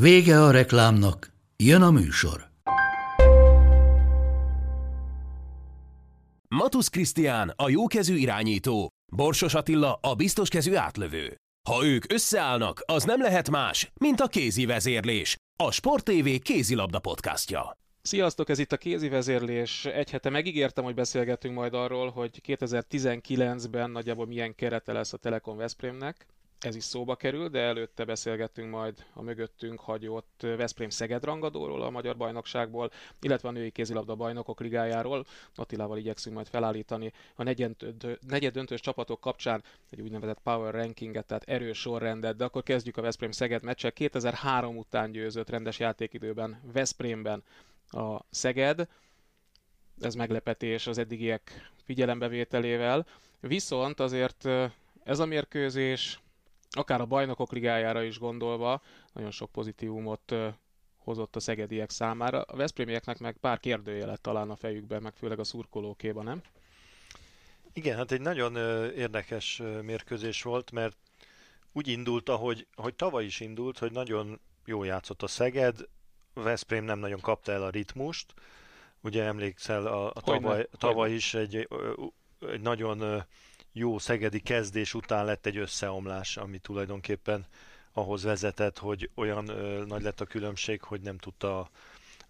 Vége a reklámnak, jön a műsor. Matusz Krisztián a jókezű irányító, Borsos Attila a biztoskezű átlövő. Ha ők összeállnak, az nem lehet más, mint a kézi vezérlés, a Sport TV kézilabda podcastja. Sziasztok, ez itt a kézi vezérlés. Egy hete megígértem, hogy beszélgetünk majd arról, hogy 2019-ben nagyjából milyen kerete lesz a Telekom Veszprémnek ez is szóba kerül, de előtte beszélgettünk majd a mögöttünk hagyott Veszprém Szeged rangadóról a magyar bajnokságból, illetve a női kézilabda bajnokok ligájáról. Attilával igyekszünk majd felállítani a negyed döntős csapatok kapcsán egy úgynevezett power rankinget, tehát erős sorrendet, de akkor kezdjük a Veszprém Szeged meccset. 2003 után győzött rendes játékidőben Veszprémben a Szeged. Ez meglepetés az eddigiek figyelembevételével. Viszont azért ez a mérkőzés akár a bajnokok ligájára is gondolva, nagyon sok pozitívumot hozott a szegediek számára. A Veszprémieknek meg pár kérdőjelet talán a fejükben, meg főleg a szurkolókéban, nem? Igen, hát egy nagyon érdekes mérkőzés volt, mert úgy indult, ahogy, ahogy tavaly is indult, hogy nagyon jó játszott a Szeged, Veszprém nem nagyon kapta el a ritmust, ugye emlékszel, a, a tavaly, tavaly is egy, egy nagyon jó szegedi kezdés után lett egy összeomlás, ami tulajdonképpen ahhoz vezetett, hogy olyan ö, nagy lett a különbség, hogy nem tudta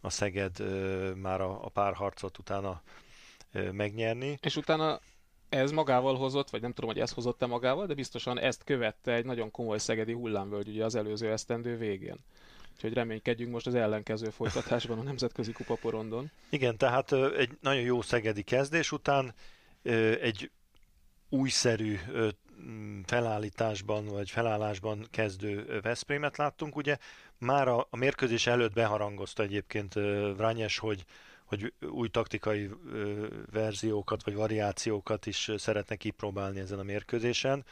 a, Szeged ö, már a, a párharcot utána ö, megnyerni. És utána ez magával hozott, vagy nem tudom, hogy ez hozott-e magával, de biztosan ezt követte egy nagyon komoly szegedi hullámvölgy ugye az előző esztendő végén. Úgyhogy reménykedjünk most az ellenkező folytatásban a Nemzetközi Kupaporondon. Igen, tehát egy nagyon jó szegedi kezdés után egy újszerű felállításban vagy felállásban kezdő Veszprémet láttunk. Ugye már a, a mérkőzés előtt beharangozta egyébként Vrányes, hogy hogy új taktikai verziókat vagy variációkat is szeretne kipróbálni ezen a mérkőzésen.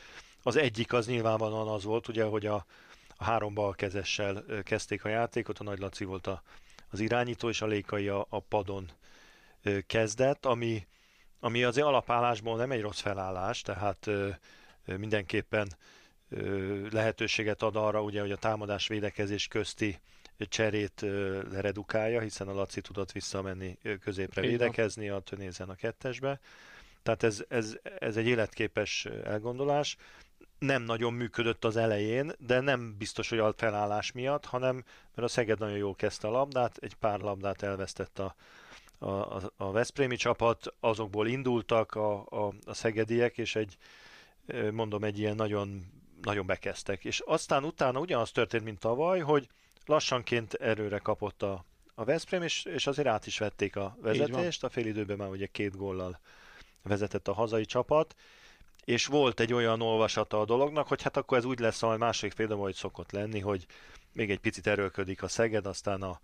Az egyik az nyilvánvalóan az volt, ugye, hogy a, a három balkezessel kezdték a játékot, a Nagy Laci volt a, az irányító, és a Lékai a, a padon kezdett, ami, ami az alapállásból nem egy rossz felállás, tehát ö, mindenképpen ö, lehetőséget ad arra, ugye, hogy a támadás védekezés közti cserét ö, leredukálja, hiszen a Laci tudott visszamenni középre Így védekezni, a Tönézen a kettesbe. Tehát ez, ez, ez egy életképes elgondolás. Nem nagyon működött az elején, de nem biztos, hogy a felállás miatt, hanem mert a Szeged nagyon jól kezdte a labdát, egy pár labdát elvesztett a, a, a, a Veszprémi csapat, azokból indultak a, a, a szegediek, és egy, mondom, egy ilyen nagyon, nagyon bekezdtek. És aztán utána ugyanaz történt, mint tavaly, hogy lassanként erőre kapott a, a Veszprém, és, és azért át is vették a vezetést. A fél időben már ugye két góllal vezetett a hazai csapat, és volt egy olyan olvasata a dolognak, hogy hát akkor ez úgy lesz a második fél hogy szokott lenni, hogy még egy picit erőlködik a Szeged, aztán a,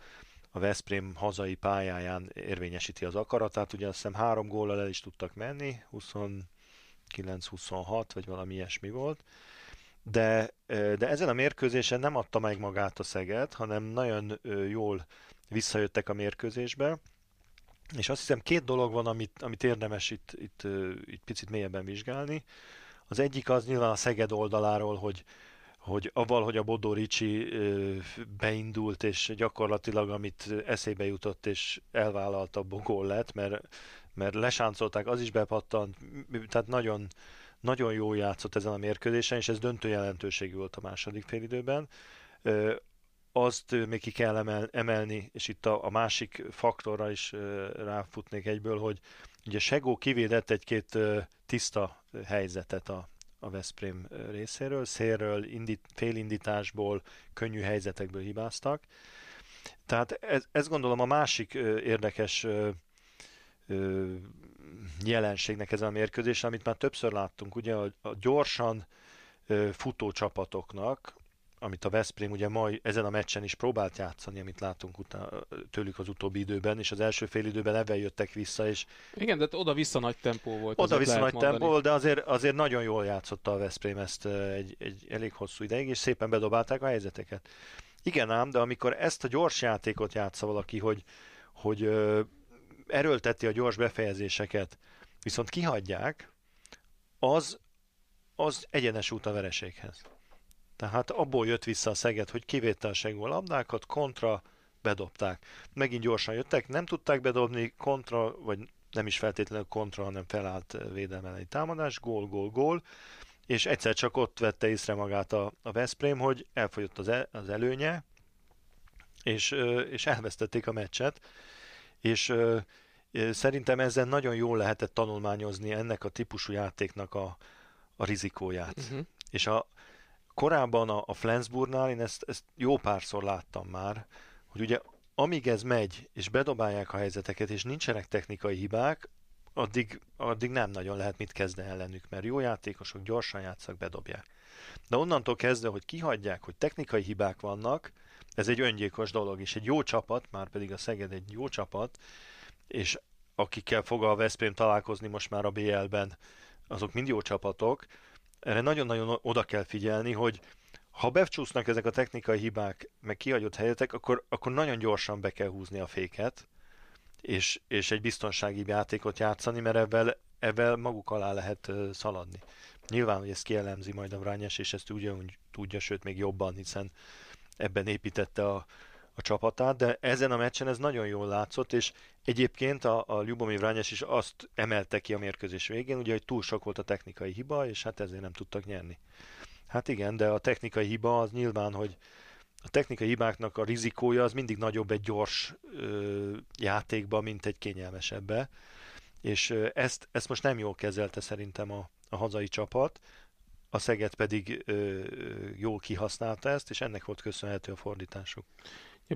a Veszprém hazai pályáján érvényesíti az akaratát. Ugye azt hiszem három góllal el is tudtak menni, 29-26 vagy valami ilyesmi volt. De, de ezen a mérkőzésen nem adta meg magát a Szeged, hanem nagyon jól visszajöttek a mérkőzésbe. És azt hiszem két dolog van, amit, amit érdemes itt, itt, itt picit mélyebben vizsgálni. Az egyik az nyilván a Szeged oldaláról, hogy, hogy avval, hogy a Bodó Ricsi beindult, és gyakorlatilag amit eszébe jutott, és elvállalta, gól lett, mert, mert lesáncolták, az is bepattant, tehát nagyon, nagyon jó játszott ezen a mérkőzésen, és ez döntő jelentőségű volt a második félidőben. Azt még ki kell emel, emelni, és itt a, a másik faktorra is ráfutnék egyből, hogy ugye Segó kivédett egy-két tiszta helyzetet a, a Veszprém részéről, szélről, indít, félindításból, könnyű helyzetekből hibáztak. Tehát ez, ez gondolom a másik érdekes jelenségnek ezen a mérkőzésen, amit már többször láttunk, ugye a, a gyorsan futó csapatoknak amit a Veszprém ugye mai ezen a meccsen is próbált játszani, amit látunk utána, tőlük az utóbbi időben, és az első fél időben ebben jöttek vissza, és Igen, de oda-vissza nagy tempó volt. oda-vissza nagy tempó volt, de azért, azért nagyon jól játszotta a Veszprém ezt egy, egy elég hosszú ideig, és szépen bedobálták a helyzeteket. Igen ám, de amikor ezt a gyors játékot játsza valaki, hogy, hogy ö, erőlteti a gyors befejezéseket, viszont kihagyják, az, az egyenes út a vereséghez. Tehát abból jött vissza a Szeged, hogy segó labdákat, kontra, bedobták. Megint gyorsan jöttek, nem tudták bedobni, kontra, vagy nem is feltétlenül kontra, hanem felállt védelmelei támadás, gól, gól, gól, és egyszer csak ott vette észre magát a, a Veszprém, hogy elfogyott az, el, az előnye, és, és elvesztették a meccset, és szerintem ezzel nagyon jól lehetett tanulmányozni ennek a típusú játéknak a, a rizikóját. Uh-huh. És a, korábban a, a Flensburgnál én ezt, ezt jó párszor láttam már, hogy ugye amíg ez megy, és bedobálják a helyzeteket, és nincsenek technikai hibák, addig, addig nem nagyon lehet mit kezdeni ellenük, mert jó játékosok gyorsan játszak, bedobják. De onnantól kezdve, hogy kihagyják, hogy technikai hibák vannak, ez egy öngyilkos dolog, és egy jó csapat, már pedig a Szeged egy jó csapat, és akikkel fog a Veszprém találkozni most már a BL-ben, azok mind jó csapatok, erre nagyon-nagyon oda kell figyelni, hogy ha becsúsznak ezek a technikai hibák, meg kihagyott helyetek, akkor, akkor nagyon gyorsan be kell húzni a féket, és, és egy biztonsági játékot játszani, mert ebben, ebben maguk alá lehet szaladni. Nyilván, hogy ezt kielemzi majd a Vrányes, és ezt ugyanúgy tudja, sőt még jobban, hiszen ebben építette a, a csapatát, de ezen a meccsen ez nagyon jól látszott, és egyébként a, a Ljubomir Vrányes is azt emelte ki a mérkőzés végén, ugye, hogy túl sok volt a technikai hiba, és hát ezért nem tudtak nyerni. Hát igen, de a technikai hiba az nyilván, hogy a technikai hibáknak a rizikója az mindig nagyobb egy gyors ö, játékba, mint egy kényelmesebbe, és ö, ezt, ezt most nem jól kezelte szerintem a, a hazai csapat, a Szeged pedig ö, jól kihasználta ezt, és ennek volt köszönhető a fordításuk.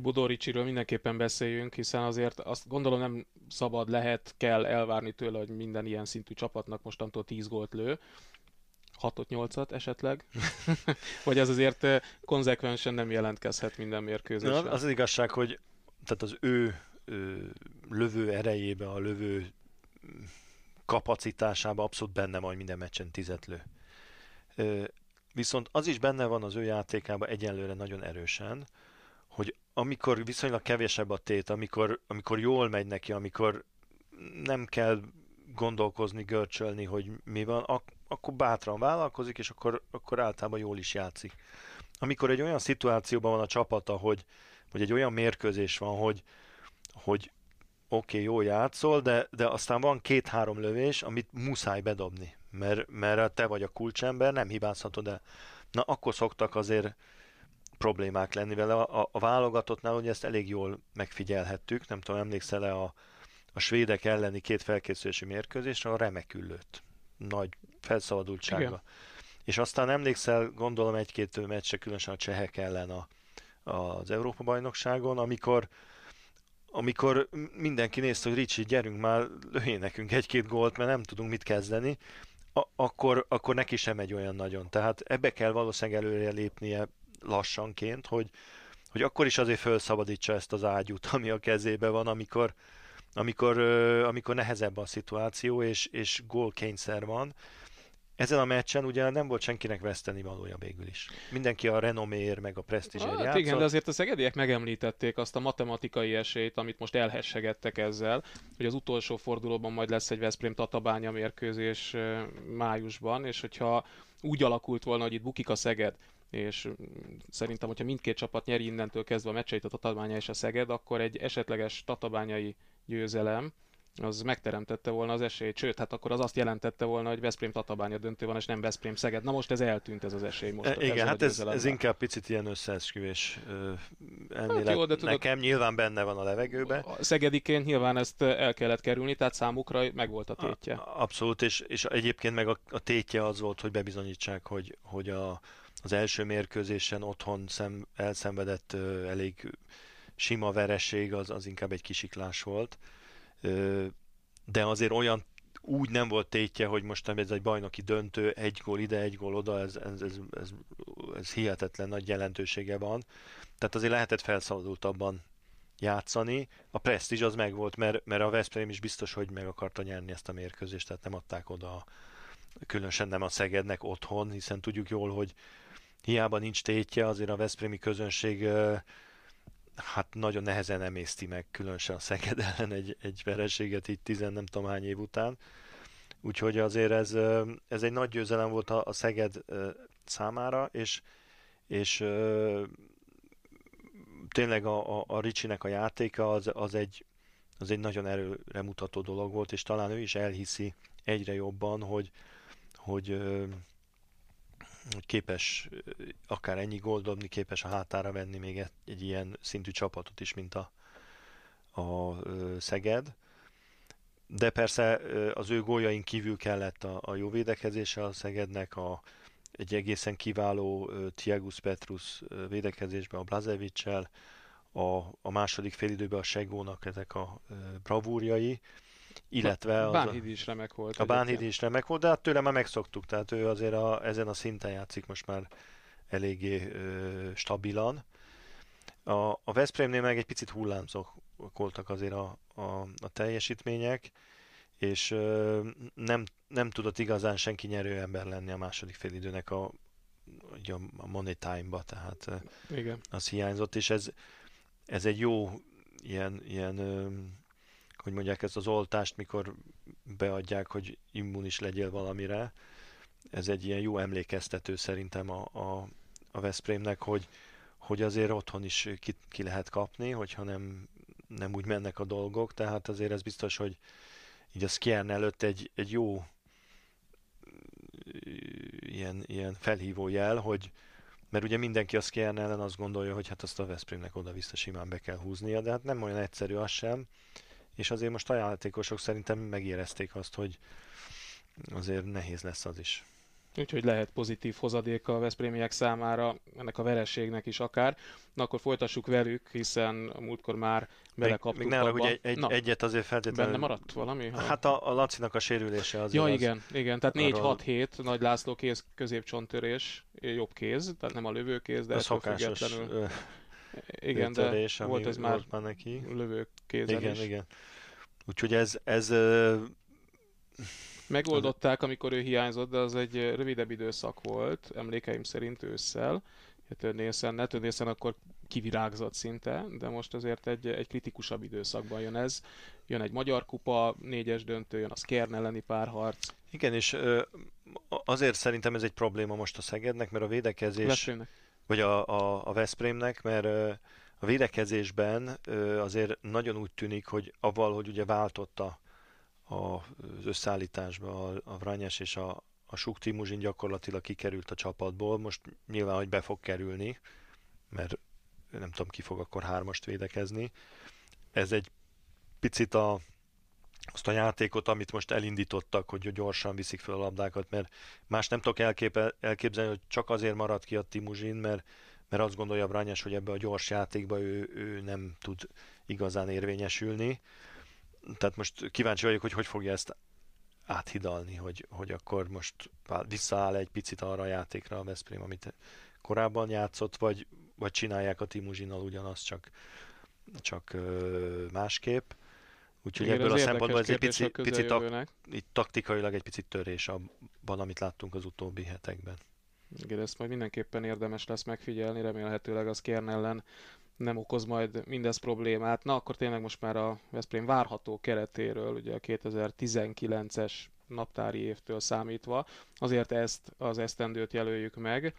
Budoricsiről mindenképpen beszéljünk, hiszen azért azt gondolom nem szabad, lehet, kell elvárni tőle, hogy minden ilyen szintű csapatnak mostantól 10 gólt lő. 6-8-at esetleg, vagy ez azért konzekvensen nem jelentkezhet minden mérkőzésre. Az az igazság, hogy tehát az ő, ő lövő erejébe, a lövő kapacitásába abszolút benne van, hogy minden meccsen tizet lő. Viszont az is benne van az ő játékában egyenlőre nagyon erősen, hogy amikor viszonylag kevesebb a tét, amikor, amikor jól megy neki, amikor nem kell gondolkozni, görcsölni, hogy mi van, ak- akkor bátran vállalkozik, és akkor, akkor általában jól is játszik. Amikor egy olyan szituációban van a csapata, hogy, hogy egy olyan mérkőzés van, hogy, hogy oké, okay, jó játszol, de, de aztán van két-három lövés, amit muszáj bedobni, mert, mert te vagy a kulcsember, nem hibázhatod el. Na, akkor szoktak azért problémák lenni vele. A, a válogatottnál ugye ezt elég jól megfigyelhettük, nem tudom, emlékszel-e a, a svédek elleni két felkészülési mérkőzésre, a remekül lőtt. Nagy felszabadultsága. Igen. És aztán emlékszel, gondolom egy-két meccse, különösen a csehek ellen a, az Európa-bajnokságon, amikor amikor mindenki nézte, hogy Ricsi, gyerünk már, lőjén nekünk egy-két gólt, mert nem tudunk mit kezdeni, a- akkor, akkor neki sem megy olyan nagyon. Tehát ebbe kell valószínűleg előre lépnie lassanként, hogy, hogy akkor is azért felszabadítsa ezt az ágyút, ami a kezébe van, amikor, amikor, amikor nehezebb a szituáció, és, és gólkényszer van. Ezen a meccsen ugye nem volt senkinek veszteni valója végül is. Mindenki a renomér, meg a presztízsér hát, igen, de azért a szegediek megemlítették azt a matematikai esélyt, amit most elhessegettek ezzel, hogy az utolsó fordulóban majd lesz egy Veszprém Tatabánya mérkőzés májusban, és hogyha úgy alakult volna, hogy itt bukik a Szeged, és szerintem, hogyha mindkét csapat nyeri innentől kezdve a meccseit a Tatabánya és a Szeged, akkor egy esetleges tatabányai győzelem az megteremtette volna az esélyt, sőt, hát akkor az azt jelentette volna, hogy Veszprém Tatabánya döntő van, és nem Veszprém Szeged. Na most ez eltűnt ez az esély most. E, igen, hát ez, ez inkább picit ilyen összeesküvés elmélet. Hát jó, de tudod, Nekem nyilván benne van a levegőben. A szegediként nyilván ezt el kellett kerülni, tehát számukra megvolt a tétje. A, abszolút, és, és egyébként meg a, a tétje az volt, hogy bebizonyítsák, hogy, hogy a, az első mérkőzésen otthon szem, elszenvedett ö, elég sima vereség, az, az inkább egy kisiklás volt. Ö, de azért olyan úgy nem volt tétje, hogy most ez egy bajnoki döntő, egy gól ide, egy gól oda, ez, ez, ez, ez ez hihetetlen nagy jelentősége van. Tehát azért lehetett felszabadultabban játszani. A presztízs az megvolt, mert, mert a Veszprém is biztos, hogy meg akarta nyerni ezt a mérkőzést, tehát nem adták oda különösen nem a Szegednek otthon, hiszen tudjuk jól, hogy hiába nincs tétje, azért a Veszprémi közönség hát nagyon nehezen emészti meg, különösen a Szeged ellen egy, egy vereséget így tizen nem tudom hány év után. Úgyhogy azért ez, ez egy nagy győzelem volt a, a Szeged számára, és, és tényleg a, a, a Ricsinek a játéka az, az, egy, az egy nagyon erőre mutató dolog volt, és talán ő is elhiszi egyre jobban, hogy, hogy képes akár ennyi gól dobni, képes a hátára venni még egy, egy ilyen szintű csapatot is, mint a, a Szeged. De persze az ő góljain kívül kellett a, a jó védekezése a Szegednek, a, egy egészen kiváló Tiagus Petrus védekezésben a Blazevicsel, a, a második félidőben a Segónak ezek a bravúrjai, illetve... A Bánhidi is remek volt. A Bánhidi is remek volt, de hát tőle már megszoktuk, tehát ő azért a, ezen a szinten játszik most már eléggé ö, stabilan. A, a Veszprémnél meg egy picit hullámzók voltak azért a, a, a teljesítmények, és ö, nem, nem tudott igazán senki nyerő ember lenni a második félidőnek a, a money time-ba, tehát Igen. az hiányzott, és ez, ez egy jó ilyen, ilyen hogy mondják ezt az oltást, mikor beadják, hogy immunis legyél valamire. Ez egy ilyen jó emlékeztető szerintem a, a, a Veszprémnek, hogy, hogy azért otthon is ki, ki lehet kapni, hogyha nem, nem úgy mennek a dolgok, tehát azért ez biztos, hogy így a Skjern előtt egy, egy jó ilyen, ilyen felhívó jel, hogy mert ugye mindenki a Skjern ellen azt gondolja, hogy hát azt a Veszprémnek oda-vissza simán be kell húznia, de hát nem olyan egyszerű az sem, és azért most a játékosok szerintem megérezték azt, hogy azért nehéz lesz az is. Úgyhogy lehet pozitív hozadék a Veszprémiek számára, ennek a vereségnek is akár. Na akkor folytassuk velük, hiszen a múltkor már belekaptuk még, még abba. Hogy egy, egy, egyet azért feltétlenül... Benne maradt valami? Ha... Hát a, a Lacinak a sérülése azért Ja, igen, az... igen, tehát 4-6-7 Nagy László kéz középcsontörés, jobb kéz, tehát nem a lövőkéz, de ez szokásos függetlenül... Igen, de volt ez már, már neki. lövőkézen Igen, is. igen. Úgyhogy ez, ez Megoldották, amikor ő hiányzott, de az egy rövidebb időszak volt, emlékeim szerint ősszel. Tönészen, ne Tönészen akkor kivirágzott szinte, de most azért egy, egy kritikusabb időszakban jön ez. Jön egy magyar kupa, négyes döntő, jön a Skern elleni párharc. Igen, és azért szerintem ez egy probléma most a Szegednek, mert a védekezés... Veszprémnek. Vagy a, a, a Veszprémnek, mert a védekezésben azért nagyon úgy tűnik, hogy avval, hogy ugye váltotta az összeállításba a, a Vranyes és a, a Suk Timuzsin gyakorlatilag kikerült a csapatból, most nyilván, hogy be fog kerülni, mert nem tudom, ki fog akkor hármast védekezni. Ez egy picit a, azt a játékot, amit most elindítottak, hogy gyorsan viszik fel a labdákat, mert más nem tudok elképe, elképzelni, hogy csak azért maradt ki a Timuzsin, mert, mert azt gondolja Brányás, hogy ebbe a gyors játékba ő, ő nem tud igazán érvényesülni tehát most kíváncsi vagyok, hogy hogy fogja ezt áthidalni, hogy, hogy akkor most visszaáll egy picit arra a játékra a Veszprém, amit korábban játszott, vagy, vagy csinálják a Timuzsinnal ugyanazt, csak, csak másképp. Úgyhogy Igen, ebből a szempontból ez egy pici, picit tak, itt taktikailag egy picit törés abban, amit láttunk az utóbbi hetekben. Igen, ezt majd mindenképpen érdemes lesz megfigyelni, remélhetőleg az Kern ellen nem okoz majd mindez problémát. Na, akkor tényleg most már a Veszprém várható keretéről, ugye a 2019-es naptári évtől számítva, azért ezt az esztendőt jelöljük meg,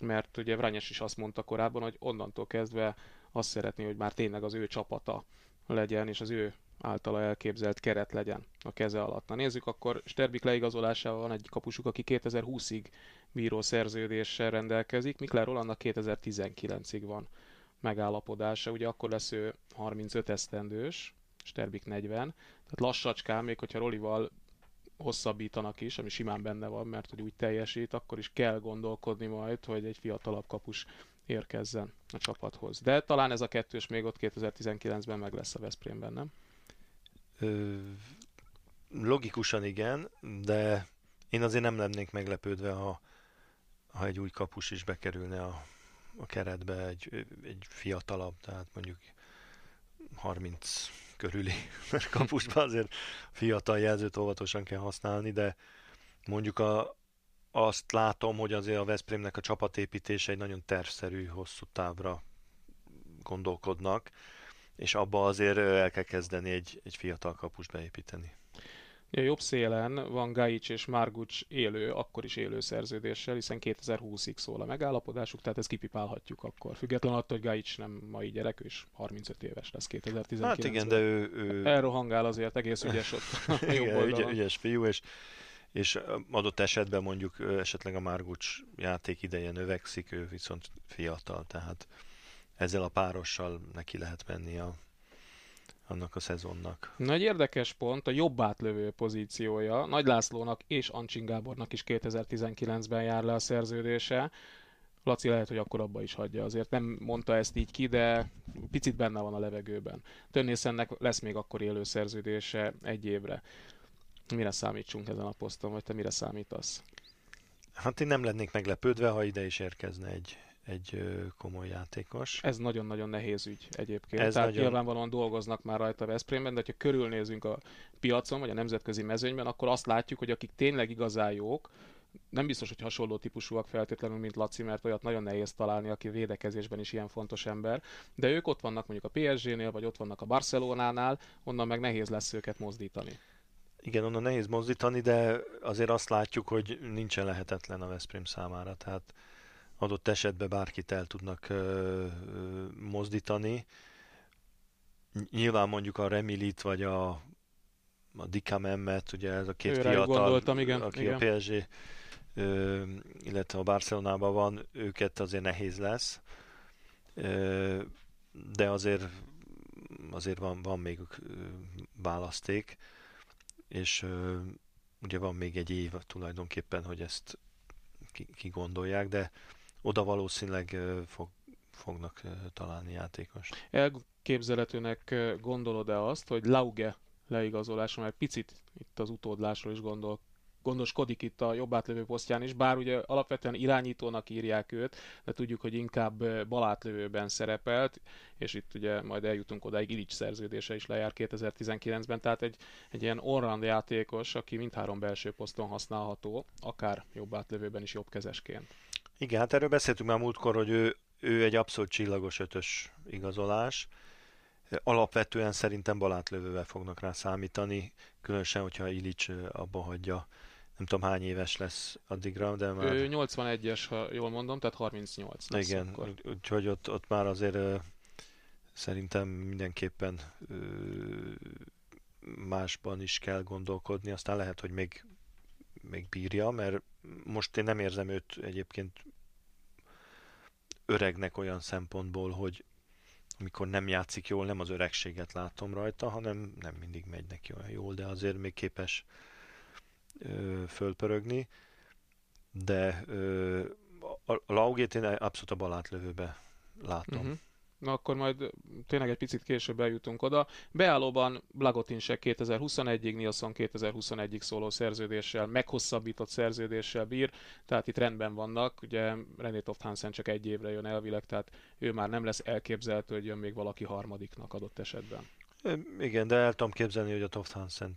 mert ugye Vranyes is azt mondta korábban, hogy onnantól kezdve azt szeretné, hogy már tényleg az ő csapata legyen, és az ő általa elképzelt keret legyen a keze alatt. Na nézzük, akkor Sterbik leigazolásával van egy kapusuk, aki 2020-ig bíró szerződéssel rendelkezik, Mikler Rolandnak 2019-ig van megállapodása, ugye akkor lesz ő 35 esztendős, Sterbik 40, tehát lassacskán, még hogyha Rolival hosszabbítanak is, ami simán benne van, mert hogy úgy teljesít, akkor is kell gondolkodni majd, hogy egy fiatalabb kapus érkezzen a csapathoz. De talán ez a kettős még ott 2019-ben meg lesz a Veszprémben, nem? Logikusan igen, de én azért nem lennék meglepődve, ha, ha egy új kapus is bekerülne a, a keretbe, egy, egy fiatalabb, tehát mondjuk 30 körüli kapusban azért fiatal jelzőt óvatosan kell használni, de mondjuk a, azt látom, hogy azért a Veszprémnek a csapatépítése egy nagyon tervszerű, hosszú távra gondolkodnak, és abba azért el kell kezdeni egy, egy fiatal kapust beépíteni. A jobb szélen van Gajic és Margucs élő, akkor is élő szerződéssel, hiszen 2020-ig szól a megállapodásuk, tehát ezt kipipálhatjuk akkor. Függetlenül attól, hogy Gajic nem mai gyerek, és 35 éves lesz 2019 Hát igen, de ő... ő... Elrohangál azért, egész ügyes ott igen, oldalon. ügyes fiú, és és adott esetben mondjuk esetleg a Márgucs játék ideje növekszik, ő viszont fiatal, tehát ezzel a párossal neki lehet menni a, annak a szezonnak. Na egy érdekes pont, a jobb átlövő pozíciója. Nagy Lászlónak és Ancsin Gábornak is 2019-ben jár le a szerződése. Laci lehet, hogy akkor abba is hagyja. Azért nem mondta ezt így ki, de picit benne van a levegőben. Tönészennek lesz még akkor élő szerződése egy évre. Mire számítsunk ezen a poszton, vagy te mire számítasz? Hát én nem lennék meglepődve, ha ide is érkezne egy, egy komoly játékos. Ez nagyon-nagyon nehéz ügy egyébként. Ez Tehát nagyon... nyilvánvalóan dolgoznak már rajta Veszprémben, de ha körülnézünk a piacon, vagy a nemzetközi mezőnyben, akkor azt látjuk, hogy akik tényleg igazán jók, nem biztos, hogy hasonló típusúak feltétlenül, mint Laci, mert olyat nagyon nehéz találni, aki védekezésben is ilyen fontos ember, de ők ott vannak mondjuk a PSG-nél, vagy ott vannak a Barcelonánál, onnan meg nehéz lesz őket mozdítani. Igen, onnan nehéz mozdítani, de azért azt látjuk, hogy nincsen lehetetlen a Veszprém számára, tehát adott esetben bárkit el tudnak mozdítani. Nyilván mondjuk a Remilit vagy a, a Dika Memmet, ugye ez a két Őre fiatal, gondoltam, igen, aki igen. a PSG, illetve a Barcelonában van, őket azért nehéz lesz. De azért azért van, van még választék és ugye van még egy év tulajdonképpen, hogy ezt kigondolják, de oda valószínűleg fog, fognak találni játékos. Elképzelhetőnek gondolod-e azt, hogy Lauge leigazolása, mert picit itt az utódlásról is gondol, gondoskodik itt a jobb átlövő posztján is, bár ugye alapvetően irányítónak írják őt, de tudjuk, hogy inkább balátlövőben szerepelt, és itt ugye majd eljutunk odáig, Ilics szerződése is lejár 2019-ben, tehát egy, egy ilyen orrand játékos, aki mindhárom belső poszton használható, akár jobb átlövőben is jobb kezesként. Igen, hát erről beszéltünk már múltkor, hogy ő, ő egy abszolút csillagos ötös igazolás, Alapvetően szerintem balátlövővel fognak rá számítani, különösen, hogyha Ilics abba hagyja. Nem tudom hány éves lesz addigra, de már... Ő 81-es, ha jól mondom, tehát 38 lesz Igen, akkor. úgyhogy ott, ott már azért szerintem mindenképpen másban is kell gondolkodni, aztán lehet, hogy még, még bírja, mert most én nem érzem őt egyébként öregnek olyan szempontból, hogy amikor nem játszik jól, nem az öregséget látom rajta, hanem nem mindig megy neki olyan jól, de azért még képes ö, fölpörögni, de ö, a, a Laugét én abszolút a balátlövőbe látom. Uh-huh. Na akkor majd tényleg egy picit később eljutunk oda. Beállóban Blagotinsek 2021-ig, Nilsson 2021-ig szóló szerződéssel, meghosszabbított szerződéssel bír, tehát itt rendben vannak. Ugye René Toft Hansen csak egy évre jön elvileg, tehát ő már nem lesz elképzelhető, hogy jön még valaki harmadiknak adott esetben. Igen, de el tudom képzelni, hogy a Toft hansen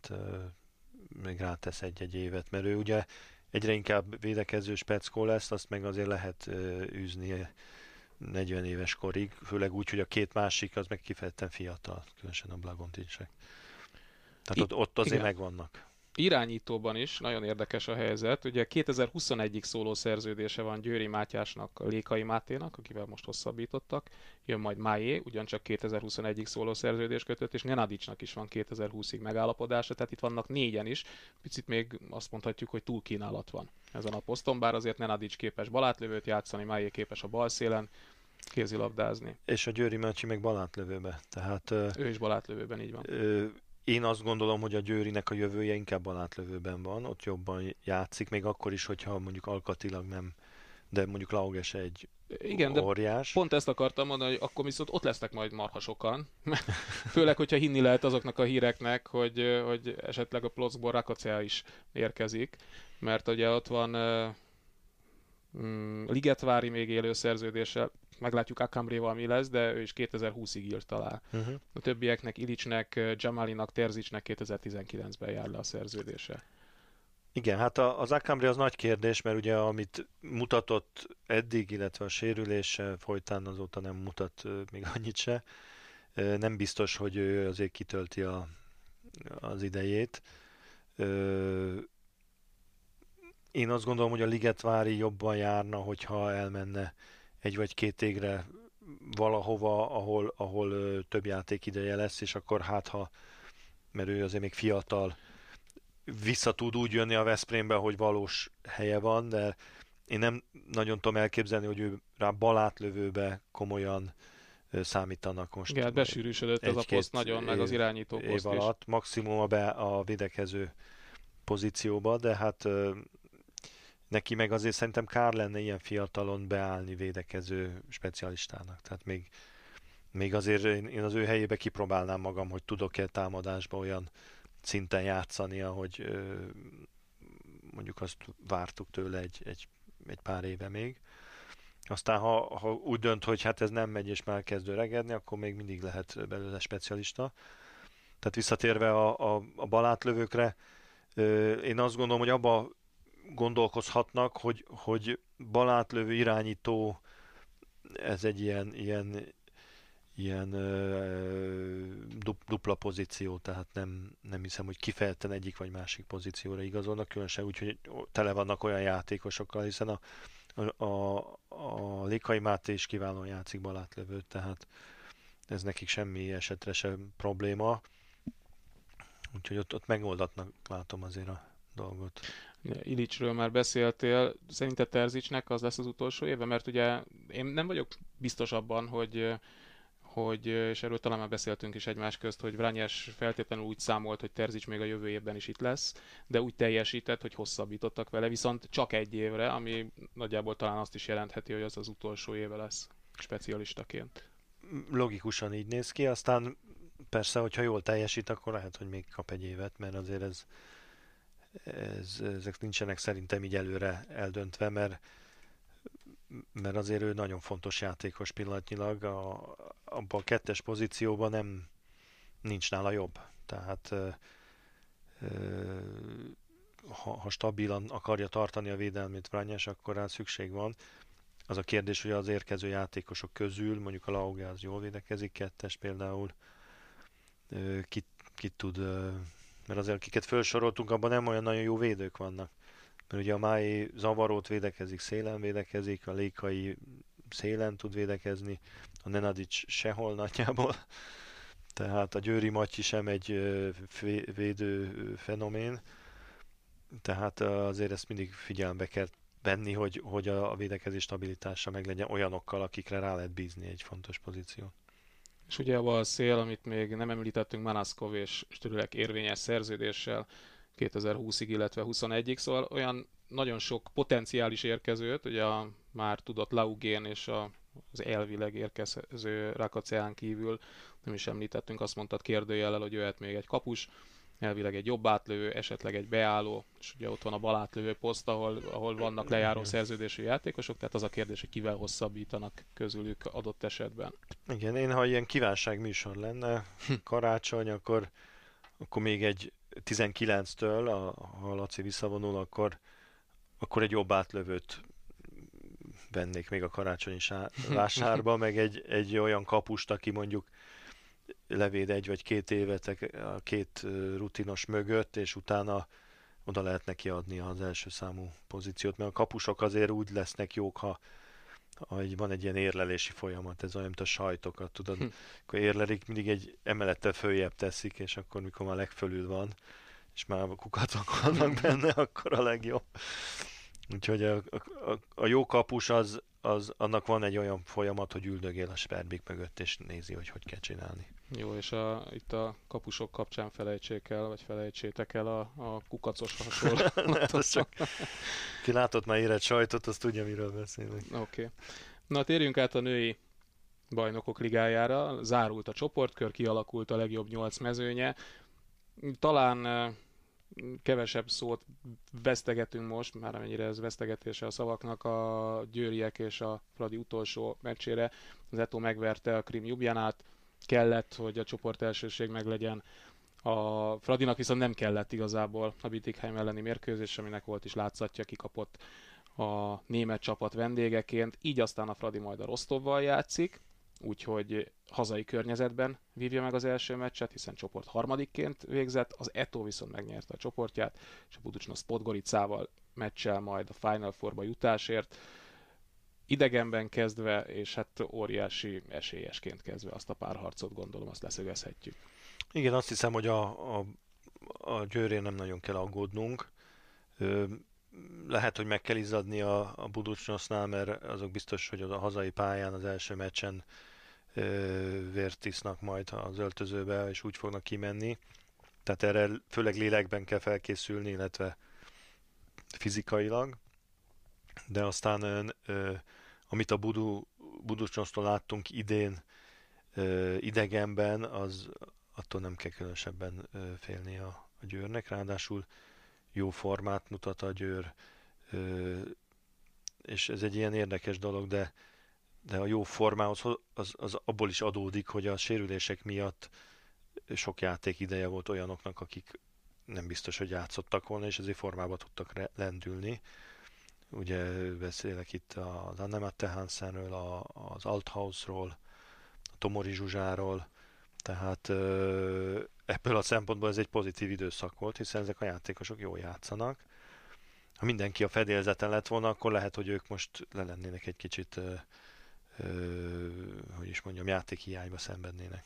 még rátesz egy-egy évet, mert ő ugye egyre inkább védekező speckó lesz, azt meg azért lehet űzni 40 éves korig, főleg úgy, hogy a két másik az meg kifejezetten fiatal, különösen a Blagontinsek. Tehát ott, ott azért igen. megvannak irányítóban is nagyon érdekes a helyzet. Ugye 2021-ig szóló szerződése van Győri Mátyásnak, Lékai Máténak, akivel most hosszabbítottak. Jön majd Májé, ugyancsak 2021-ig szóló szerződés kötött, és Nenadicsnak is van 2020-ig megállapodása, tehát itt vannak négyen is. Picit még azt mondhatjuk, hogy túl kínálat van ezen a poszton, bár azért Nenadics képes balátlövőt játszani, Májé képes a bal szélen, kézilabdázni. És a Győri Mácsi meg balátlövőbe. Tehát, ő is balátlövőben, így van. Ö, én azt gondolom, hogy a Győrinek a jövője inkább a látlövőben van, ott jobban játszik, még akkor is, hogyha mondjuk alkatilag nem, de mondjuk Lauges egy igen, óriás. de pont ezt akartam mondani, hogy akkor viszont ott lesznek majd marha sokan. Főleg, hogyha hinni lehet azoknak a híreknek, hogy, hogy esetleg a Plockból Rakacea is érkezik, mert ugye ott van mm, Ligetvári még élő szerződéssel, meglátjuk Akamréval mi lesz, de ő is 2020-ig írt alá. Uh-huh. A többieknek, Ilicsnek, Jamalinak, Terzicsnek 2019-ben jár le a szerződése. Igen, hát az Akamri az nagy kérdés, mert ugye amit mutatott eddig, illetve a sérülése folytán azóta nem mutat még annyit se. Nem biztos, hogy ő azért kitölti a, az idejét. Én azt gondolom, hogy a Ligetvári jobban járna, hogyha elmenne egy vagy két égre valahova, ahol, ahol több játék ideje lesz, és akkor hát ha, mert ő azért még fiatal, vissza tud úgy jönni a Veszprémbe, hogy valós helye van, de én nem nagyon tudom elképzelni, hogy ő rá balátlövőbe komolyan számítanak most. Igen, hát besűrűsödött ez a poszt nagyon, meg az irányító poszt alatt, is. maximum a, be, a védekező pozícióba, de hát neki meg azért szerintem kár lenne ilyen fiatalon beállni védekező specialistának. Tehát még, még azért én, az ő helyébe kipróbálnám magam, hogy tudok-e támadásba olyan szinten játszani, ahogy mondjuk azt vártuk tőle egy, egy, egy pár éve még. Aztán ha, ha úgy dönt, hogy hát ez nem megy és már kezd öregedni, akkor még mindig lehet belőle specialista. Tehát visszatérve a, a, a balátlövőkre, én azt gondolom, hogy abba gondolkozhatnak, hogy, hogy balátlövő irányító ez egy ilyen, ilyen, ilyen dupla pozíció, tehát nem, nem hiszem, hogy kifejezetten egyik vagy másik pozícióra igazolnak, különösen úgy, hogy tele vannak olyan játékosokkal, hiszen a, a, a, a Lékai Máté is kiválóan játszik balátlövőt, tehát ez nekik semmi esetre sem probléma. Úgyhogy ott, ott megoldatnak látom azért a dolgot. Ilicsről már beszéltél, szerinted Terzicsnek az lesz az utolsó éve? Mert ugye én nem vagyok biztos abban, hogy hogy, és erről talán már beszéltünk is egymás közt, hogy Vranyes feltétlenül úgy számolt, hogy Terzics még a jövő évben is itt lesz, de úgy teljesített, hogy hosszabbítottak vele, viszont csak egy évre, ami nagyjából talán azt is jelentheti, hogy az az utolsó éve lesz specialistaként. Logikusan így néz ki, aztán persze, hogyha jól teljesít, akkor lehet, hogy még kap egy évet, mert azért ez, ez, ezek nincsenek szerintem így előre eldöntve, mert mert azért ő nagyon fontos játékos pillanatnyilag, a, abban a kettes pozícióban nem nincs nála jobb. Tehát ha, ha stabilan akarja tartani a védelmét Vrányás, akkor rá szükség van. Az a kérdés, hogy az érkező játékosok közül, mondjuk a Lauge az jól védekezik, kettes például, kit, kit tud, mert azért akiket felsoroltunk, abban nem olyan nagyon jó védők vannak. Mert ugye a Mái zavarót védekezik, szélen védekezik, a Lékai szélen tud védekezni, a Nenadics sehol nagyjából, tehát a Győri Matyi sem egy védő fenomén, tehát azért ezt mindig figyelembe kell venni, hogy, hogy a védekezés stabilitása meg legyen olyanokkal, akikre rá lehet bízni egy fontos pozíció. És ugye a szél, amit még nem említettünk, Manaszkov és Stürülek érvényes szerződéssel 2020-ig, illetve 21-ig, szóval olyan nagyon sok potenciális érkezőt, ugye a már tudott Laugén és a, az elvileg érkező Rakaceán kívül, nem is említettünk, azt mondtad kérdőjellel, hogy jöhet még egy kapus, elvileg egy jobb átlövő, esetleg egy beálló, és ugye ott van a bal átlövő poszt, ahol, ahol vannak lejáró szerződésű játékosok, tehát az a kérdés, hogy kivel hosszabbítanak közülük adott esetben. Igen, én ha ilyen kívánság műsor lenne, karácsony, akkor, akkor még egy 19-től, a, ha Laci visszavonul, akkor, akkor egy jobb átlövőt vennék még a karácsonyi vásárba, meg egy, egy olyan kapust, aki mondjuk levéd egy vagy két évet a két rutinos mögött, és utána oda lehet neki adni az első számú pozíciót, mert a kapusok azért úgy lesznek jók, ha hogy van egy ilyen érlelési folyamat, ez olyan, mint a sajtokat, tudod, hm. akkor érlelik, mindig egy emelettel följebb teszik, és akkor mikor már legfölül van, és már a kukatok vannak benne, akkor a legjobb. Úgyhogy a, a, a jó kapus az, az, annak van egy olyan folyamat, hogy üldögél a sperbik mögött, és nézi, hogy hogy kell csinálni. Jó, és a, itt a kapusok kapcsán felejtsék el, vagy felejtsétek el a, a kukacos hasonlatot. csak, ki látott már érett sajtot, az tudja, miről beszélünk. Oké. Okay. Na, térjünk át a női bajnokok ligájára. Zárult a csoportkör, kialakult a legjobb nyolc mezőnye. Talán kevesebb szót vesztegetünk most, már amennyire ez vesztegetése a szavaknak a győriek és a Fradi utolsó meccsére. Az Eto megverte a Krim Jubjanát, kellett, hogy a csoport elsőség meglegyen. A Fradinak viszont nem kellett igazából a Bittigheim elleni mérkőzés, aminek volt is látszatja, kikapott a német csapat vendégeként, így aztán a Fradi majd a Rostovval játszik, úgyhogy hazai környezetben vívja meg az első meccset, hiszen csoport harmadikként végzett, az Eto viszont megnyerte a csoportját, és a Buducsnos Podgoricával meccsel majd a Final Four-ba jutásért, idegenben kezdve, és hát óriási esélyesként kezdve azt a párharcot gondolom, azt leszögezhetjük. Igen, azt hiszem, hogy a, a, a győrén nem nagyon kell aggódnunk. Ö, lehet, hogy meg kell izzadni a, a mert azok biztos, hogy a hazai pályán az első meccsen vért isznak majd az öltözőbe, és úgy fognak kimenni. Tehát erre főleg lélekben kell felkészülni, illetve fizikailag. De aztán amit a Budu, Buducsnosztól láttunk idén idegenben, az attól nem kell különösebben félni a, a győrnek, ráadásul jó formát mutat a győr, és ez egy ilyen érdekes dolog, de de a jó formához az, az abból is adódik, hogy a sérülések miatt sok játék ideje volt olyanoknak, akik nem biztos, hogy játszottak volna, és ezért formába tudtak lendülni. Ugye beszélek itt az Annemette Hansenről, az Althausról, a Tomori Zsuzsáról, tehát ebből a szempontból ez egy pozitív időszak volt, hiszen ezek a játékosok jól játszanak. Ha mindenki a fedélzeten lett volna, akkor lehet, hogy ők most le lennének egy kicsit hogy is mondjam, játékhiányba szenvednének.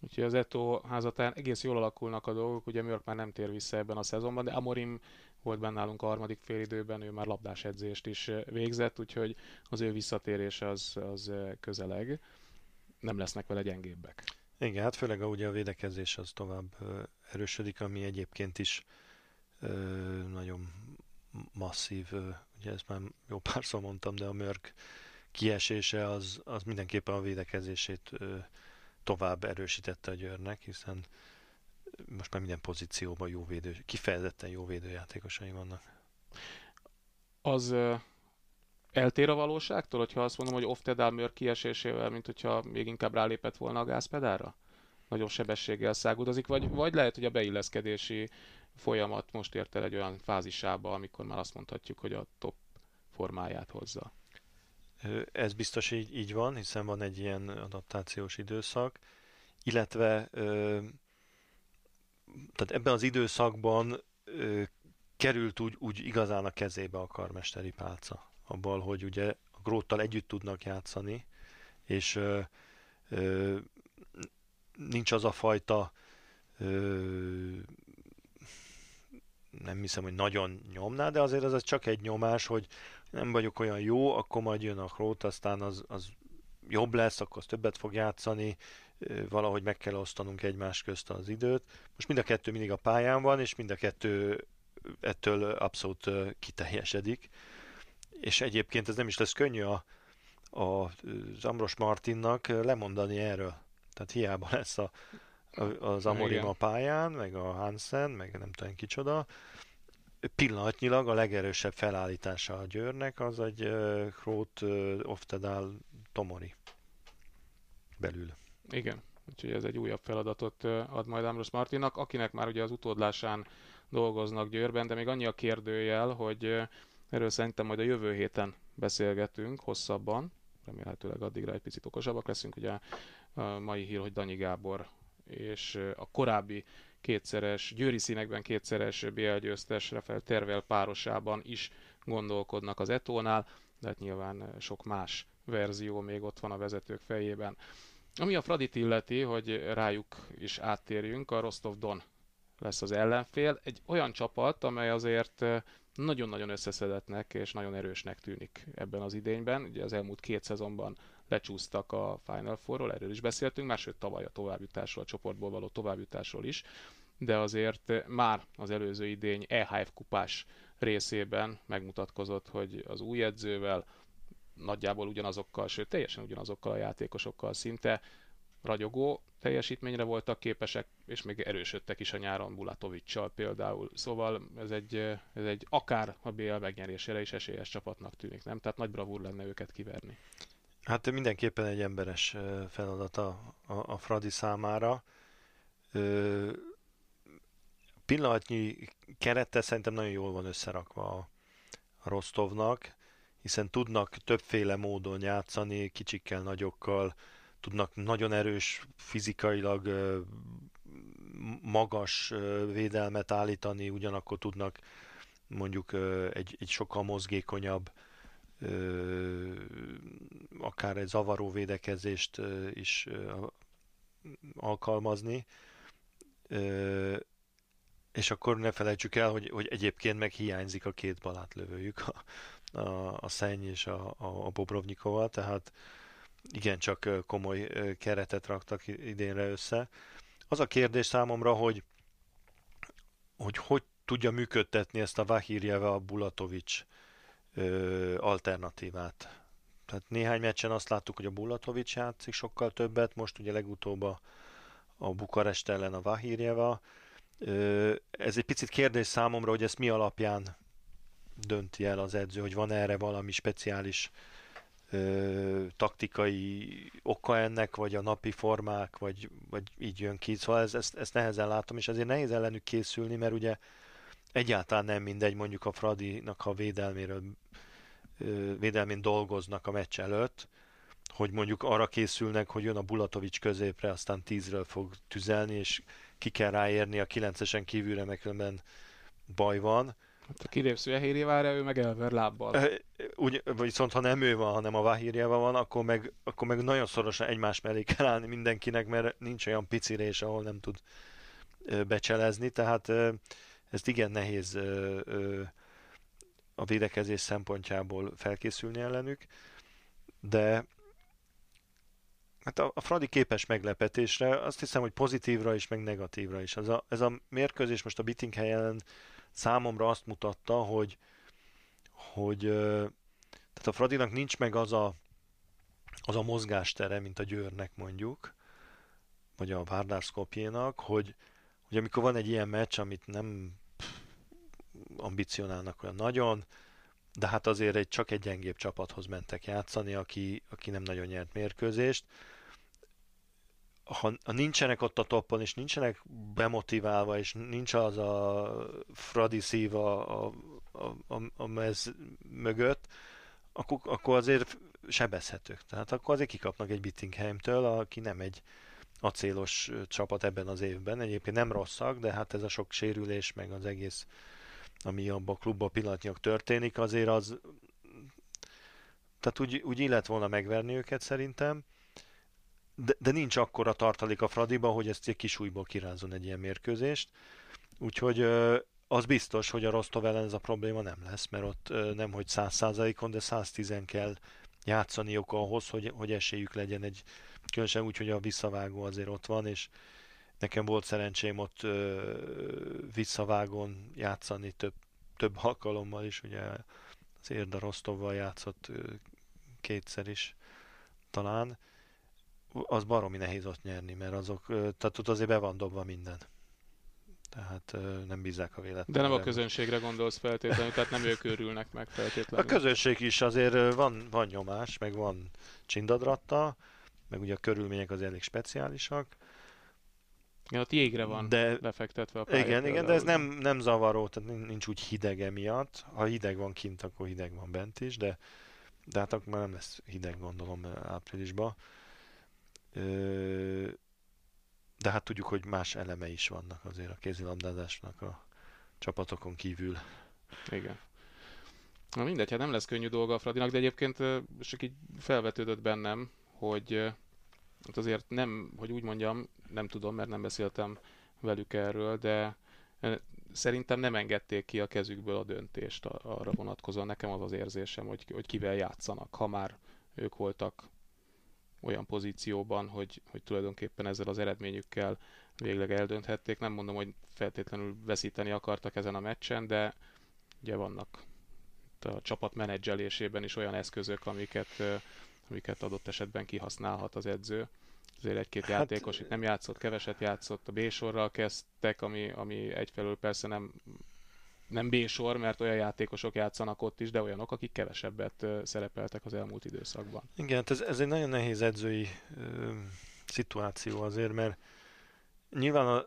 Úgyhogy az Eto házatán egész jól alakulnak a dolgok, ugye Mörk már nem tér vissza ebben a szezonban, de Amorim volt benne nálunk a harmadik félidőben, ő már labdás edzést is végzett, úgyhogy az ő visszatérése az, az közeleg. Nem lesznek vele gyengébbek. Igen, hát főleg a, ugye a védekezés az tovább erősödik, ami egyébként is nagyon masszív, ugye ezt már jó párszor mondtam, de a Mörk kiesése az, az mindenképpen a védekezését tovább erősítette a Győrnek, hiszen most már minden pozícióban jó védő, kifejezetten jó védőjátékosai vannak. Az eltér a valóságtól, hogyha azt mondom, hogy Oftedal Mör kiesésével, mint hogyha még inkább rálépett volna a gázpedára? Nagyobb sebességgel szágudozik, vagy, vagy lehet, hogy a beilleszkedési folyamat most ért el egy olyan fázisába, amikor már azt mondhatjuk, hogy a top formáját hozza. Ez biztos így, így van, hiszen van egy ilyen adaptációs időszak, illetve tehát ebben az időszakban került úgy, úgy igazán a kezébe a karmesteri pálca. Abban, hogy ugye a Gróttal együtt tudnak játszani, és nincs az a fajta nem hiszem, hogy nagyon nyomná, de azért ez csak egy nyomás, hogy nem vagyok olyan jó, akkor majd jön a Krót, aztán az, az jobb lesz, akkor az többet fog játszani, valahogy meg kell osztanunk egymás közt az időt. Most mind a kettő mindig a pályán van, és mind a kettő ettől abszolút kiteljesedik. És egyébként ez nem is lesz könnyű a, a, az Ambros Martinnak lemondani erről. Tehát hiába lesz a, a, az Amorim a pályán, meg a Hansen, meg nem tudom kicsoda, pillanatnyilag a legerősebb felállítása a Győrnek az egy uh, Krót, uh, Oftedal, Tomori belül. Igen, úgyhogy ez egy újabb feladatot ad majd Ambrose Martinnak, akinek már ugye az utódlásán dolgoznak Győrben, de még annyi a kérdőjel, hogy erről szerintem majd a jövő héten beszélgetünk hosszabban, remélhetőleg addigra egy picit okosabbak leszünk. Ugye a mai hír, hogy Danyi Gábor és a korábbi kétszeres, győri színekben kétszeres BL győztes Rafael Tervel párosában is gondolkodnak az Etónál, de hát nyilván sok más verzió még ott van a vezetők fejében. Ami a Fradit illeti, hogy rájuk is áttérjünk, a Rostov Don lesz az ellenfél. Egy olyan csapat, amely azért nagyon-nagyon összeszedettnek és nagyon erősnek tűnik ebben az idényben. Ugye az elmúlt két szezonban lecsúsztak a Final Four-ról, erről is beszéltünk, máshogy tavaly a továbbjutásról, a csoportból való továbbjutásról is, de azért már az előző idény EHF kupás részében megmutatkozott, hogy az új edzővel nagyjából ugyanazokkal, sőt teljesen ugyanazokkal a játékosokkal szinte ragyogó, teljesítményre voltak képesek, és még erősödtek is a nyáron Bulatovicsal például. Szóval ez egy, ez egy akár a BL megnyerésére is esélyes csapatnak tűnik, nem? Tehát nagy bravúr lenne őket kiverni. Hát mindenképpen egy emberes feladat a, a, Fradi számára. Ö, pillanatnyi kerette szerintem nagyon jól van összerakva a, a Rostovnak, hiszen tudnak többféle módon játszani, kicsikkel, nagyokkal, tudnak nagyon erős fizikailag magas védelmet állítani, ugyanakkor tudnak mondjuk egy, egy sokkal mozgékonyabb akár egy zavaró védekezést is alkalmazni. És akkor ne felejtsük el, hogy, hogy egyébként meg hiányzik a két balátlövőjük, a, a, a Szenny és a, a Bobrovnikova, tehát igencsak komoly keretet raktak idénre össze. Az a kérdés számomra, hogy hogy, hogy tudja működtetni ezt a Vahirjeva a Bulatovics alternatívát. Tehát néhány meccsen azt láttuk, hogy a Bulatovics játszik sokkal többet, most ugye legutóbb a, a Bukarest ellen a Vahirjeva. Ez egy picit kérdés számomra, hogy ezt mi alapján dönti el az edző, hogy van erre valami speciális ö, taktikai oka ennek, vagy a napi formák, vagy, vagy így jön ki. Szóval ez, ezt, ezt nehezen látom, és ezért nehéz ellenük készülni, mert ugye egyáltalán nem mindegy mondjuk a Fradinak, ha védelméről ö, védelmén dolgoznak a meccs előtt, hogy mondjuk arra készülnek, hogy jön a Bulatovics középre, aztán tízről fog tüzelni, és ki kell ráérni a kilencesen kívülre, mert baj van, Hát a kilépsz Vahírjevára, ő meg elver lábbal. Úgy, viszont ha nem ő van, hanem a Vahírjeva van, akkor meg, akkor meg nagyon szorosan egymás mellé kell állni mindenkinek, mert nincs olyan pici rés, ahol nem tud becselezni, tehát ezt igen nehéz a védekezés szempontjából felkészülni ellenük, de hát a, a Fradi képes meglepetésre, azt hiszem, hogy pozitívra is, meg negatívra is. Ez a, ez a mérkőzés most a Bitting helyen számomra azt mutatta, hogy, hogy tehát a Fradinak nincs meg az a, az a mozgástere, mint a Győrnek mondjuk, vagy a Várdár Skopjénak, hogy, hogy amikor van egy ilyen meccs, amit nem ambicionálnak olyan nagyon, de hát azért egy, csak egy gyengébb csapathoz mentek játszani, aki, aki nem nagyon nyert mérkőzést, ha, ha nincsenek ott a toppon, és nincsenek bemotiválva, és nincs az a fradi szív a, a, a, a mez mögött, akkor, akkor azért sebezhetők. Tehát akkor azért kikapnak egy Bittingheimtől, aki nem egy acélos csapat ebben az évben. Egyébként nem rosszak, de hát ez a sok sérülés, meg az egész, ami abban a klubban pillanatnyilag történik, azért az tehát úgy, úgy illet volna megverni őket szerintem de, de nincs akkora tartalék a Fradiba, hogy ezt egy kis újból kirázzon egy ilyen mérkőzést. Úgyhogy az biztos, hogy a Rostov ellen ez a probléma nem lesz, mert ott nem hogy 100%-on, de 110 kell játszaniuk ahhoz, hogy, hogy esélyük legyen egy, különösen úgy, hogy a visszavágó azért ott van, és nekem volt szerencsém ott ö, visszavágón játszani több, több alkalommal is, ugye az Érda Rostovval játszott ö, kétszer is talán, az baromi nehéz ott nyerni, mert azok, tehát ott azért be van dobva minden. Tehát nem bízzák a véletlenül. De nem a közönségre gondolsz feltétlenül, tehát nem ők örülnek meg feltétlenül. A közönség is azért van, van nyomás, meg van csindadratta, meg ugye a körülmények az elég speciálisak. Igen, ott jégre van de, befektetve a pálya. Igen, igen, de ez nem, nem zavaró, tehát nincs úgy hideg emiatt. Ha hideg van kint, akkor hideg van bent is, de, de hát akkor már nem lesz hideg, gondolom, áprilisban. De hát tudjuk, hogy más eleme is vannak azért a kézilabdázásnak a csapatokon kívül. Igen. Na mindegy, hát nem lesz könnyű dolga a Fradinak, de egyébként csak így felvetődött bennem, hogy hát azért nem, hogy úgy mondjam, nem tudom, mert nem beszéltem velük erről, de szerintem nem engedték ki a kezükből a döntést arra vonatkozóan. Nekem az az érzésem, hogy, hogy kivel játszanak, ha már ők voltak olyan pozícióban, hogy, hogy tulajdonképpen ezzel az eredményükkel végleg eldönthették. Nem mondom, hogy feltétlenül veszíteni akartak ezen a meccsen, de ugye vannak a csapat menedzselésében is olyan eszközök, amiket, amiket adott esetben kihasználhat az edző. Azért egy-két hát, játékos itt nem játszott, keveset játszott, a B-sorral kezdtek, ami, ami egyfelől persze nem nem B-sor, mert olyan játékosok játszanak ott is, de olyanok, akik kevesebbet szerepeltek az elmúlt időszakban. Igen, hát ez, ez egy nagyon nehéz edzői ö, szituáció azért, mert nyilván a,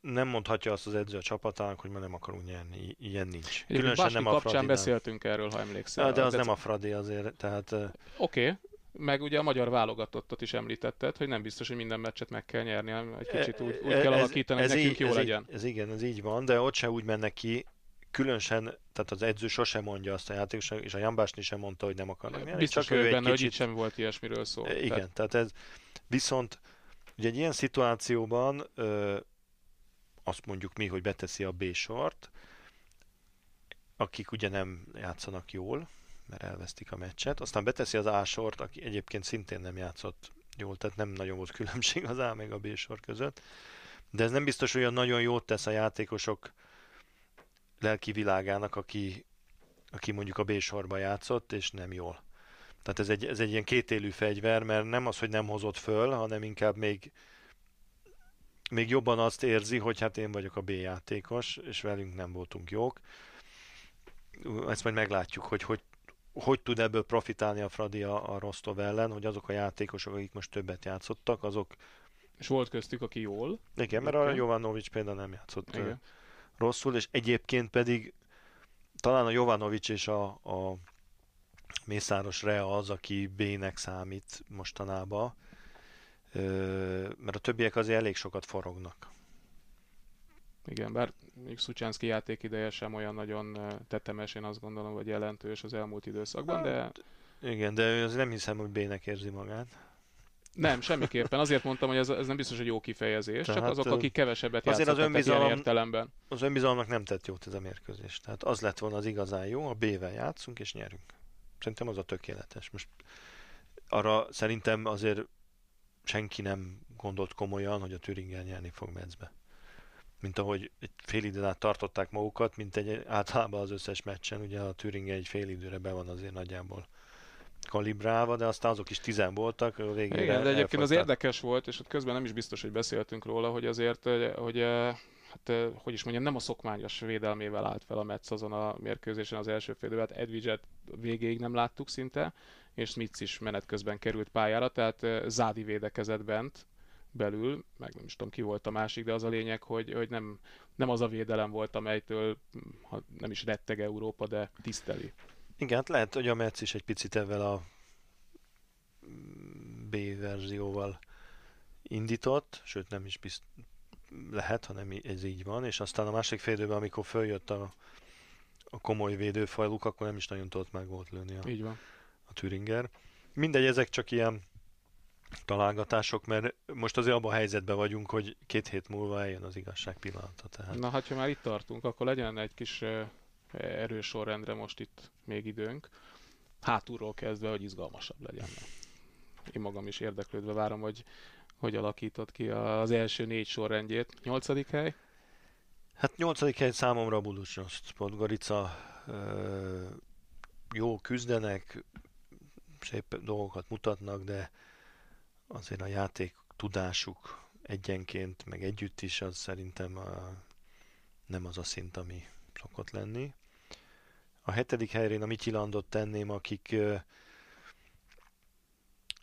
nem mondhatja azt az edző a csapatának, hogy ma nem akarunk nyerni, ilyen nincs. Különösen nem a kapcsán Fradi, beszéltünk erről, ha emlékszel. De az, az nem a Fradi azért, tehát... Oké, okay. Meg ugye a magyar válogatottat is említetted, hogy nem biztos, hogy minden meccset meg kell nyerni, hanem egy kicsit úgy, úgy kell alakítani, hogy nekünk így, jó ez legyen. Így, ez igen, ez így van, de ott se úgy mennek ki, különösen, tehát az edző sosem mondja azt a játékos, és a Jambásni sem mondta, hogy nem akarnak nyerni. Biztos csak ő benne, kicsit... hogy itt sem volt ilyesmiről szó. Igen, tehát, tehát ez viszont ugye egy ilyen szituációban ö, azt mondjuk mi, hogy beteszi a B-sort, akik ugye nem játszanak jól, mert elvesztik a meccset, aztán beteszi az A-sort, aki egyébként szintén nem játszott jól, tehát nem nagyon volt különbség az A meg a B-sor között, de ez nem biztos, hogy nagyon jót tesz a játékosok lelki világának, aki, aki mondjuk a B-sorba játszott, és nem jól. Tehát ez egy, ez egy ilyen kétélű fegyver, mert nem az, hogy nem hozott föl, hanem inkább még, még jobban azt érzi, hogy hát én vagyok a B játékos, és velünk nem voltunk jók. Ezt majd meglátjuk, hogy hogy, hogy tud ebből profitálni a Fradi a, a Rostov ellen, hogy azok a játékosok, akik most többet játszottak, azok... És volt köztük, aki jól. Igen, mert a Jovanovics például nem játszott Igen. rosszul, és egyébként pedig talán a Jovanovics és a, a Mészáros Rea az, aki B-nek számít mostanában, mert a többiek azért elég sokat forognak. Igen, bár még Szucsánszki játék ideje sem olyan nagyon tetemes, én azt gondolom, hogy jelentős az elmúlt időszakban, de... Hát, igen, de az nem hiszem, hogy B-nek érzi magát. Nem, semmiképpen. Azért mondtam, hogy ez, ez nem biztos, hogy jó kifejezés, Tehát, csak azok, akik kevesebbet azért az önbizalom, értelemben. Az önbizalomnak nem tett jót ez a mérkőzés. Tehát az lett volna az igazán jó, a B-vel játszunk és nyerünk. Szerintem az a tökéletes. Most arra szerintem azért senki nem gondolt komolyan, hogy a Thüringen nyerni fog meccbe. Mint ahogy egy fél időn át tartották magukat, mint egy általában az összes meccsen, ugye a Thüringen egy fél időre be van azért nagyjából kalibrálva, de aztán azok is tizen voltak. A Igen, de egyébként elfogytak. az érdekes volt, és ott közben nem is biztos, hogy beszéltünk róla, hogy azért, hogy hát hogy is mondjam, nem a szokmányos védelmével állt fel a Metsz azon a mérkőzésen az első fél hát Edvidget végéig nem láttuk szinte, és Smith is menet közben került pályára, tehát Zádi védekezett bent, belül, meg nem is tudom ki volt a másik, de az a lényeg, hogy, hogy nem, nem az a védelem volt, amelytől ha nem is retteg Európa, de tiszteli. Igen, hát lehet, hogy a Metsz is egy picit ezzel a B verzióval indított, sőt nem is bizt, lehet, hanem ez így van, és aztán a másik félidőben, amikor följött a, a komoly védőfajluk, akkor nem is nagyon tudott meg volt lőni a, így van. a Thüringer. Mindegy, ezek csak ilyen találgatások, mert most azért abban a helyzetben vagyunk, hogy két hét múlva eljön az igazság pillanata. Tehát. Na hát, ha már itt tartunk, akkor legyen egy kis erős sorrendre most itt még időnk. Hátulról kezdve, hogy izgalmasabb legyen. Én magam is érdeklődve várom, hogy hogy alakított ki az első négy sorrendjét. Nyolcadik hely? Hát nyolcadik hely számomra Buducsnoszt. Podgorica jó küzdenek, szép dolgokat mutatnak, de azért a játék tudásuk egyenként, meg együtt is, az szerintem a, nem az a szint, ami szokott lenni. A hetedik helyén a Mityilandot tenném, akik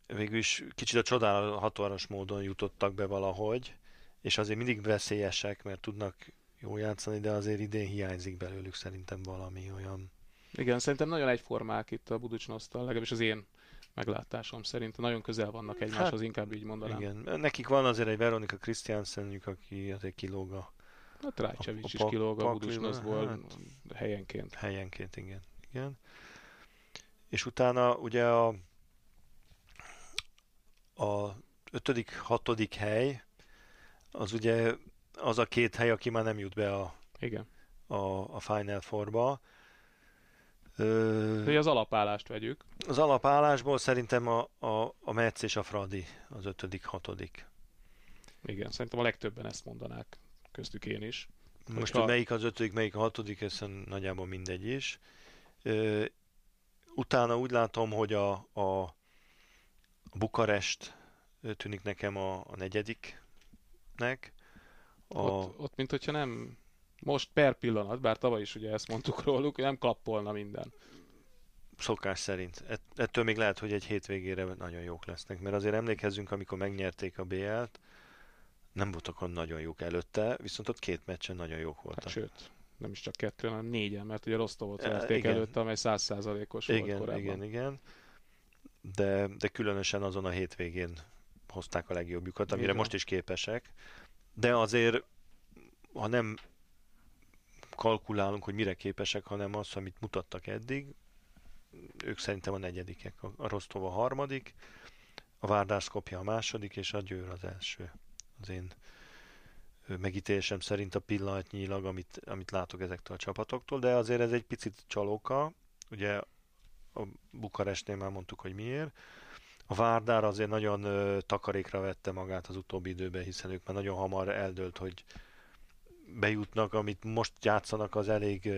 végül is kicsit a csodálatos módon jutottak be valahogy, és azért mindig veszélyesek, mert tudnak jól játszani, de azért idén hiányzik belőlük szerintem valami olyan. Igen, szerintem nagyon egyformák itt a Buducsnosztal, legalábbis az én meglátásom szerint. Nagyon közel vannak egymáshoz, hát, inkább így mondanám. Igen, nekik van azért egy Veronika Christiansenjük, aki azért kilóg a... Hát Rajcevics is kilóg a Buducsnoszból hát, helyenként. Helyenként, igen. igen. És utána ugye a a ötödik, hatodik hely, az ugye az a két hely, aki már nem jut be a, Igen. a, a Final Four-ba. Ö, az alapállást vegyük. Az alapállásból szerintem a, a, a Metz és a Fradi az ötödik, hatodik. Igen, szerintem a legtöbben ezt mondanák, köztük én is. Most, Hogyha... hogy melyik az ötödik, melyik a hatodik, ez nagyjából mindegy is. Ö, utána úgy látom, hogy a, a a Bukarest tűnik nekem a, a negyediknek. A... Ott, ott, mint hogyha nem most per pillanat, bár tavaly is ugye ezt mondtuk róluk, nem klappolna minden. Szokás szerint. Ettől még lehet, hogy egy hétvégére nagyon jók lesznek, mert azért emlékezzünk, amikor megnyerték a BL-t, nem voltak olyan nagyon jók előtte, viszont ott két meccsen nagyon jók voltak. Hát, sőt, nem is csak kettő, hanem négyen, mert ugye Rostovot verték e, előtte, amely százszázalékos volt korábban. Igen, igen, de, de különösen azon a hétvégén hozták a legjobbjukat, amire igen. most is képesek, de azért, ha nem kalkulálunk, hogy mire képesek, hanem az, amit mutattak eddig, ők szerintem a negyedikek. A Rostov a harmadik, a Várdászkopja a második, és a Győr az első. Az én megítélésem szerint a pillanatnyilag, amit, amit látok ezektől a csapatoktól, de azért ez egy picit csalóka. Ugye a Bukarestnél már mondtuk, hogy miért. A Várdár azért nagyon takarékra vette magát az utóbbi időben, hiszen ők már nagyon hamar eldőlt, hogy bejutnak, amit most játszanak, az elég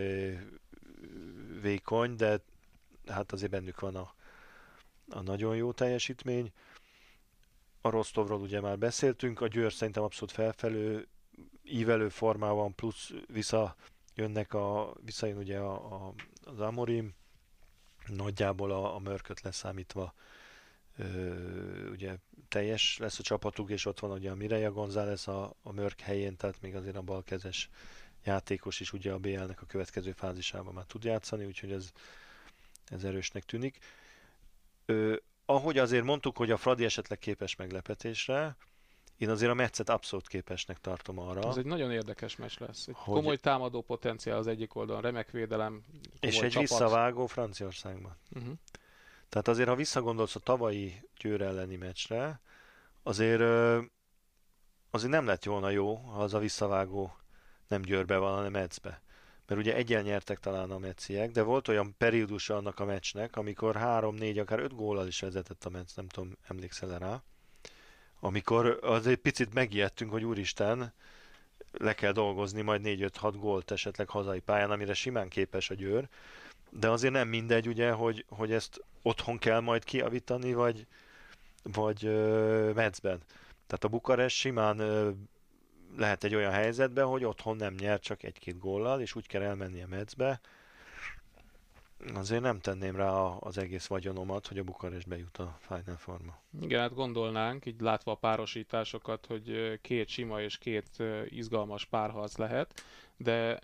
vékony, de hát azért bennük van a, a nagyon jó teljesítmény. A Rostovról ugye már beszéltünk, a Győr szerintem abszolút felfelő, ívelő formában, plusz visszajönnek a, visszajön ugye a, a, az Amorim, nagyjából a, a mörköt leszámítva ö, ugye teljes lesz a csapatuk, és ott van ugye a Mireia González a, a mörk helyén, tehát még azért a balkezes játékos is ugye a BL-nek a következő fázisában már tud játszani, úgyhogy ez, ez erősnek tűnik. Ö, ahogy azért mondtuk, hogy a Fradi esetleg képes meglepetésre, én azért a meccet abszolút képesnek tartom arra. Ez egy nagyon érdekes meccs lesz. Egy hogy... Komoly támadó potenciál az egyik oldalon, remek védelem, És egy csapat. visszavágó Franciaországban. Uh-huh. Tehát azért, ha visszagondolsz a tavalyi Győr elleni meccsre, azért, azért nem lett volna jó, ha az a visszavágó nem Győrbe van, hanem Edzbe mert ugye egyen nyertek talán a mecciek, de volt olyan periódus annak a meccsnek, amikor 3-4, akár 5 góllal is vezetett a meccs, nem tudom, emlékszel rá, amikor az egy picit megijedtünk, hogy úristen, le kell dolgozni majd 4-5-6 gólt esetleg hazai pályán, amire simán képes a győr, de azért nem mindegy, ugye, hogy, hogy ezt otthon kell majd kiavítani, vagy, vagy ö, Metzben. Tehát a Bukarest simán lehet egy olyan helyzetben, hogy otthon nem nyer csak egy-két góllal, és úgy kell elmenni a Metzbe, azért nem tenném rá az egész vagyonomat, hogy a Bukarest bejut a Final Forma. Igen, hát gondolnánk, így látva a párosításokat, hogy két sima és két izgalmas párharc lehet, de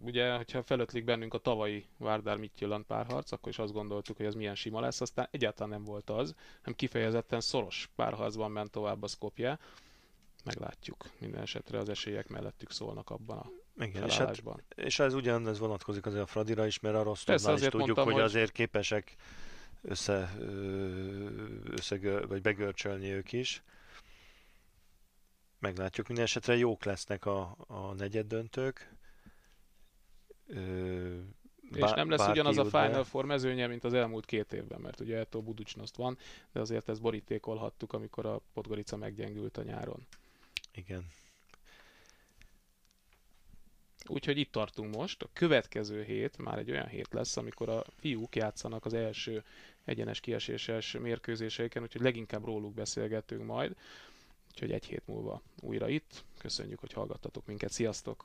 ugye, hogyha felötlik bennünk a tavalyi Várdár Mittyilland párharc, akkor is azt gondoltuk, hogy ez milyen sima lesz, aztán egyáltalán nem volt az, hanem kifejezetten szoros párharcban ment tovább a Skopje, meglátjuk. Minden esetre az esélyek mellettük szólnak abban a igen, és, hát, és ez ugyanez vonatkozik azért a Fradira is, mert a Rostovnál is tudjuk, mondtam, hogy, hogy azért képesek össze, össze vagy begörcsölni ők is. Meglátjuk. Minden esetre jók lesznek a, a negyed döntők. És nem lesz ugyanaz a Final Four mezőnye, mint az elmúlt két évben, mert ugye Eto Buducsnoszt van, de azért ezt borítékolhattuk, amikor a Podgorica meggyengült a nyáron. Igen. Úgyhogy itt tartunk most. A következő hét már egy olyan hét lesz, amikor a fiúk játszanak az első egyenes kieséses mérkőzéseiken, úgyhogy leginkább róluk beszélgetünk majd. Úgyhogy egy hét múlva újra itt. Köszönjük, hogy hallgattatok minket. Sziasztok!